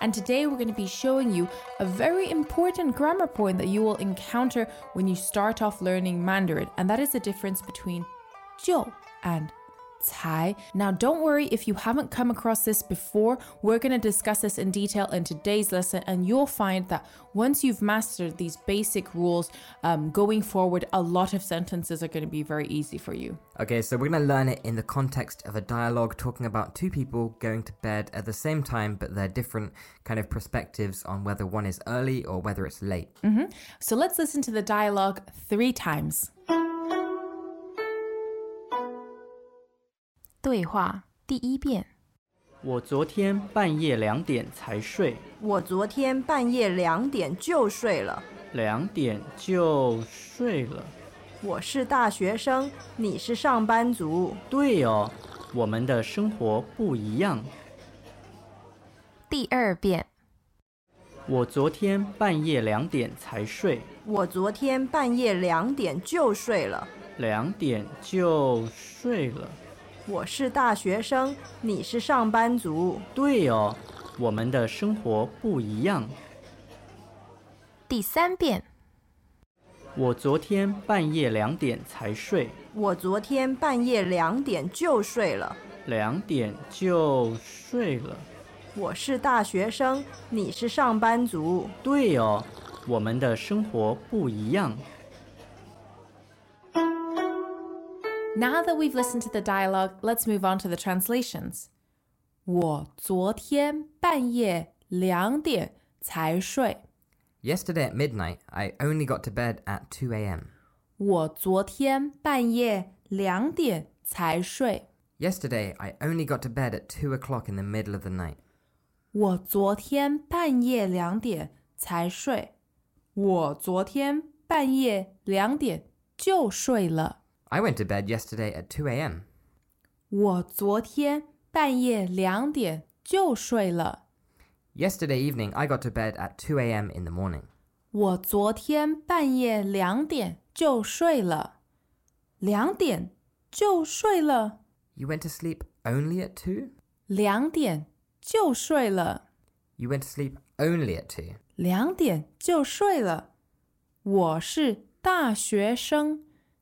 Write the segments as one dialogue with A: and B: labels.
A: And today we're going to be showing you a very important grammar point that you will encounter when you start off learning Mandarin, and that is the difference between 就 and 才. Now, don't worry if you haven't come across this before. We're going to discuss this in detail in today's lesson, and you'll find that once you've mastered these basic rules, um, going forward, a lot of sentences are going to be very easy for you.
B: Okay, so we're going to learn it in the context of a dialogue talking about two people going to bed at the same time, but they're different kind of perspectives on whether one is early or whether it's late.
A: So let's listen to the dialogue three times. 对话第一遍，
C: 我昨天半夜两点才睡，
D: 我昨天半夜两点就睡了。
C: 两点就睡了。
D: 我是大学生，你是上班族。
C: 对哦，我们的生活不一样。
A: 第二遍，
C: 我昨天半夜两点才睡，
D: 我昨天半夜两点就睡了。
C: 两点就睡了。
D: 我是大学生，你是上班族。
C: 对哦，我们的生活不一样。
A: 第三遍，
C: 我昨天半夜两点才睡，
D: 我昨天半夜两点就睡了。
C: 两点就睡了。
D: 我是大学生，你是上班族。
C: 对哦，我们的生活不一样。
A: Now that we've listened to the dialogue, let's move on to the translations. 我昨天半夜两点才睡。
B: Yesterday at midnight, I only got to bed at 2 a.m.
A: 我昨天半夜两点才睡。
B: Yesterday, I only got to bed at 2 o'clock in the middle of the night.
A: 我昨天半夜两点才睡。我昨天半夜两点就睡了。
B: I went to bed yesterday at 2 a.m.
A: 我昨天半夜两点就睡了。
B: Yesterday evening, I got to bed at 2 a.m. in the morning.
A: 我昨天半夜两点就睡了。两点就睡了。
B: You went to sleep only at 2?
A: 两点就睡了。
B: You went to sleep only at 2.
A: 两点就睡了。我是大学生，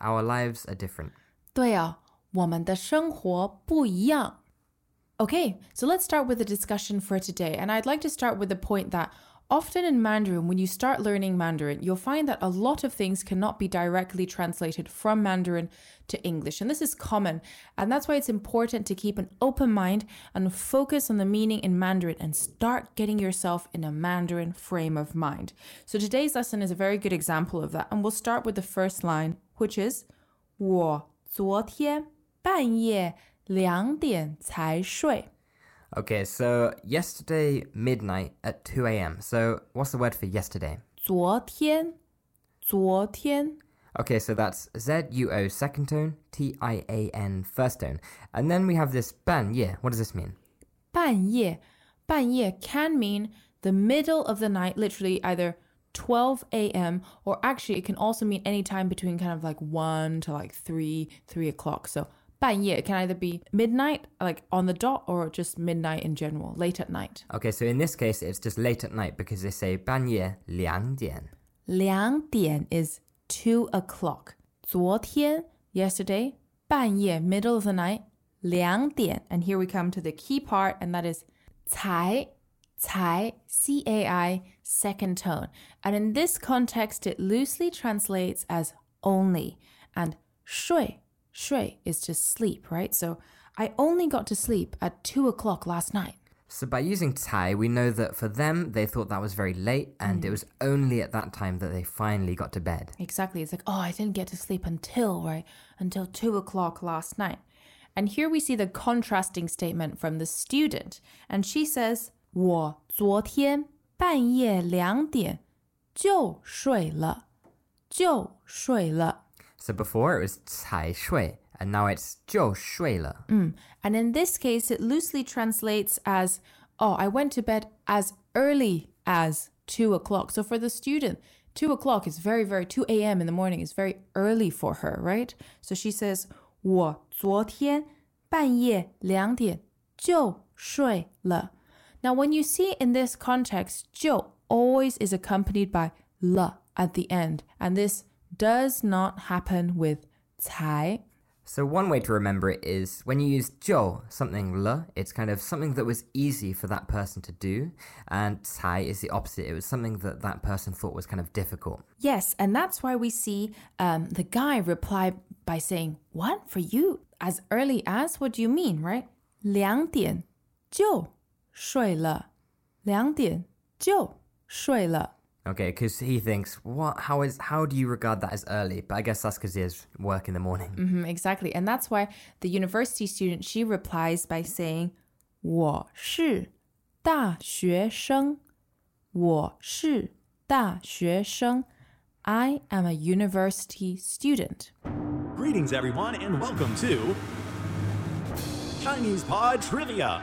B: Our lives are different.
A: 对哦，我们的生活不一样。Okay, so let's start with the discussion for today. And I'd like to start with the point that often in Mandarin, when you start learning Mandarin, you'll find that a lot of things cannot be directly translated from Mandarin to English. And this is common. And that's why it's important to keep an open mind and focus on the meaning in Mandarin and start getting yourself in a Mandarin frame of mind. So today's lesson is a very good example of that. And we'll start with the first line, which is 我昨天半夜两点才睡。
B: Okay, so yesterday midnight at 2 a.m. So what's the word for yesterday?
A: 昨天，昨天，
B: Okay, so that's Z U O second tone, T I A N first tone. And then we have this ban, yeah. What does this mean?
A: 半夜，半夜 can mean the middle of the night, literally either 12 a.m. or actually it can also mean any time between kind of like 1 to like 3, 3 o'clock. So 半夜 it can either be midnight, like on the dot, or just midnight in general, late at night.
B: Okay, so in this case, it's just late at night because they say 半夜两点.
A: 两点 is 2 o'clock. 昨天 yesterday 半夜 middle of the night 两点 and here we come to the key part and that is 才才 C A I second tone. And in this context, it loosely translates as only and shui. Shui is to sleep, right? So I only got to sleep at two o'clock last night.
B: So by using cai, we know that for them, they thought that was very late, and mm. it was only at that time that they finally got to bed.
A: Exactly. It's like, oh, I didn't get to sleep until, right? Until two o'clock last night. And here we see the contrasting statement from the student. And she says, 我昨天半夜两点就睡了，就睡了。
B: So before it was tai shui, and now it's 就睡了.
A: And in this case, it loosely translates as, oh, I went to bed as early as two o'clock. So for the student, two o'clock is very, very, 2 a.m. in the morning is very early for her, right? So she says, 我昨天半夜两点就睡了. Now, when you see in this context, 就 always is accompanied by 了 at the end. And this does not happen with 才
B: So one way to remember it is when you use 就 something le, it's kind of something that was easy for that person to do, and tai is the opposite. It was something that that person thought was kind of difficult.
A: Yes, and that's why we see um, the guy reply by saying, What? For you? As early as? What do you mean, right? 两点就 睡了。两点就睡了。
B: Okay, because he thinks, what? How is? How do you regard that as early? But I guess that's because he has work in the morning.
A: Mhm, exactly. And that's why the university student, she replies by saying, 我是大学生。我是大学生。I am a university student.
E: Greetings, everyone, and welcome to Chinese Pod Trivia.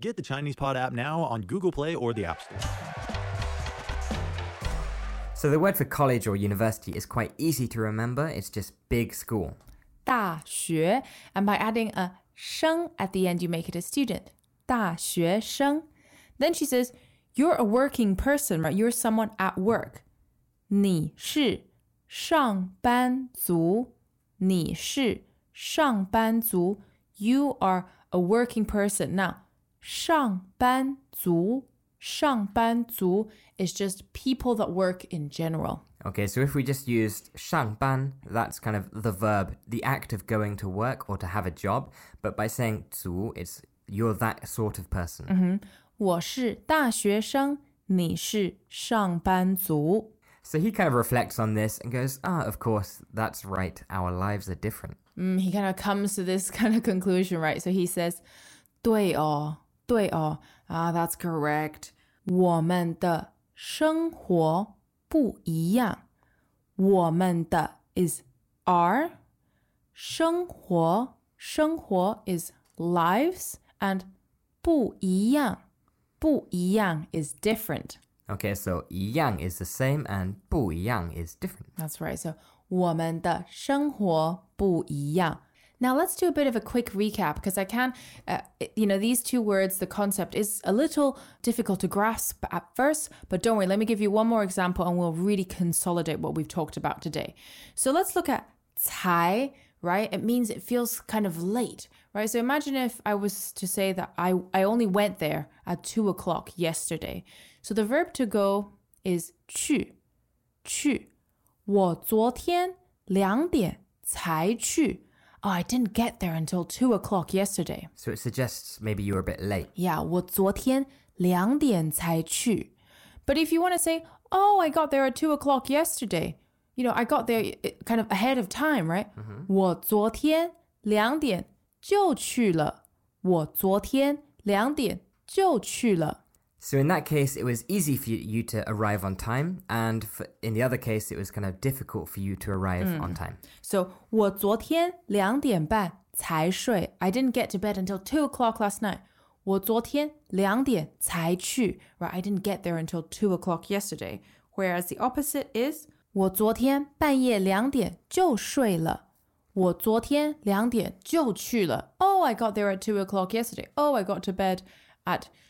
E: Get the Chinese Pod app now on Google Play or the App Store.
B: So the word for college or university is quite easy to remember. It's just big school.
A: 大学, and by adding a 生 at the end, you make it a student. 大学生. Then she says, You're a working person, right? You're someone at work. 你是上班族。你是上班族. You are a working person. Now, 上班族,上班族 is just people that work in general.
B: Okay, so if we just used 上班, that's kind of the verb, the act of going to work or to have a job. But by saying 族, it's you're that sort of person.
A: 我是大学生，你是上班族。
B: So he kind of reflects on this and goes, ah, of course, that's right. Our lives are different.
A: Mm, he kind of comes to this kind of conclusion, right? So he says, 对哦， 对哦, ah, that's correct. 我们的生活不一样。我们的 is our 生活，生活 is lives and 不一样，不一样 is different.
B: Okay, so 一样 is the same and 不一样 is different.
A: That's right. So 我们的生活不一样. now let's do a bit of a quick recap because I can, uh, you know, these two words, the concept is a little difficult to grasp at first, but don't worry, let me give you one more example and we'll really consolidate what we've talked about today. So let's look at cai, right? It means it feels kind of late, right? So imagine if I was to say that I, I only went there at two o'clock yesterday. So the verb to go is 去,去,我昨天两点才去。Oh, I didn't get there until two o'clock yesterday.
B: So it suggests maybe you were a bit late.
A: Yeah, 我昨天两点才去. But if you want to say, oh, I got there at two o'clock yesterday, you know, I got there eh, kind of ahead of time, right? 我昨天两点就去了。我昨天两点就去了。
B: So in that case, it was easy for you, you to arrive on time, and for, in the other case, it was kind of difficult for you to arrive on time.
A: So 我昨天两点半才睡. I didn't get to bed until two o'clock last night. 我昨天两点才去. Right, I didn't get there until two o'clock yesterday. Whereas the opposite is 我昨天半夜两点就睡了。我昨天两点就去了。Oh, I got there at two o'clock yesterday. Oh, I got to bed at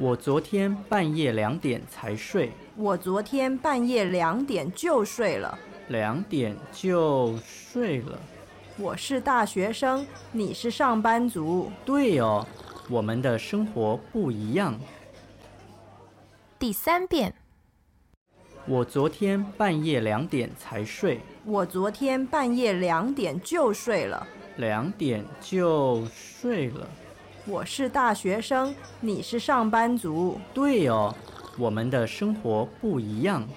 C: 我昨天半夜两点才睡，
D: 我昨天半夜两点就睡了。
C: 两点就睡了。
D: 我是大学生，你是上班族。
C: 对哦，我们的生活不一样。
A: 第三遍。
C: 我昨天半夜两点才睡，
D: 我昨天半夜两点就睡了。
C: 两点就睡了。
D: 我是大学生，你是上班族。
C: 对哦，我们的生活不一样。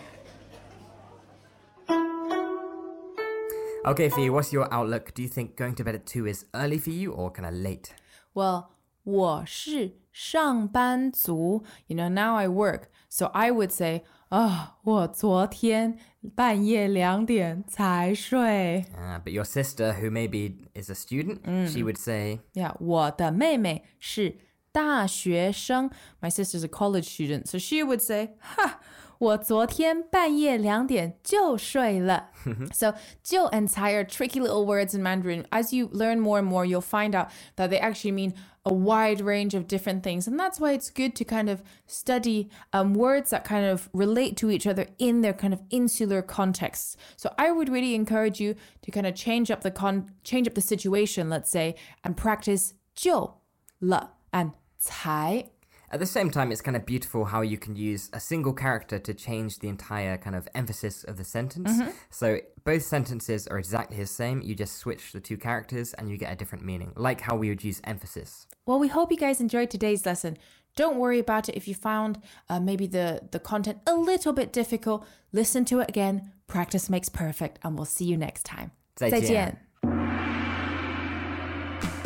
B: Okay, Fee, what's your outlook? Do you think going to bed at 2 is early for you or kind of late?
A: Well, 我是上班族. You know, now I work. So I would say, 啊，我昨天半夜两点才睡。
B: Uh, but your sister, who maybe is a student, she would say,
A: Yeah, 我的妹妹是大学生. My sister's a college student, so she would say, 哈， 我昨天半夜两点就睡了。so 就 and 才 are tricky little words in Mandarin. As you learn more and more, you'll find out that they actually mean a wide range of different things. And that's why it's good to kind of study um, words that kind of relate to each other in their kind of insular contexts. So I would really encourage you to kind of change up the con change up the situation, let's say, and practice 就了 and 才.
B: At the same time, it's kind of beautiful how you can use a single character to change the entire kind of emphasis of the sentence. So both sentences are exactly the same. You just switch the two characters and you get a different meaning, like how we would use emphasis.
A: Well, we hope you guys enjoyed today's lesson. Don't worry about it if you found uh, maybe the, the content a little bit difficult. Listen to it again. Practice makes perfect, and we'll see you next time.
B: 再见。
A: 再见.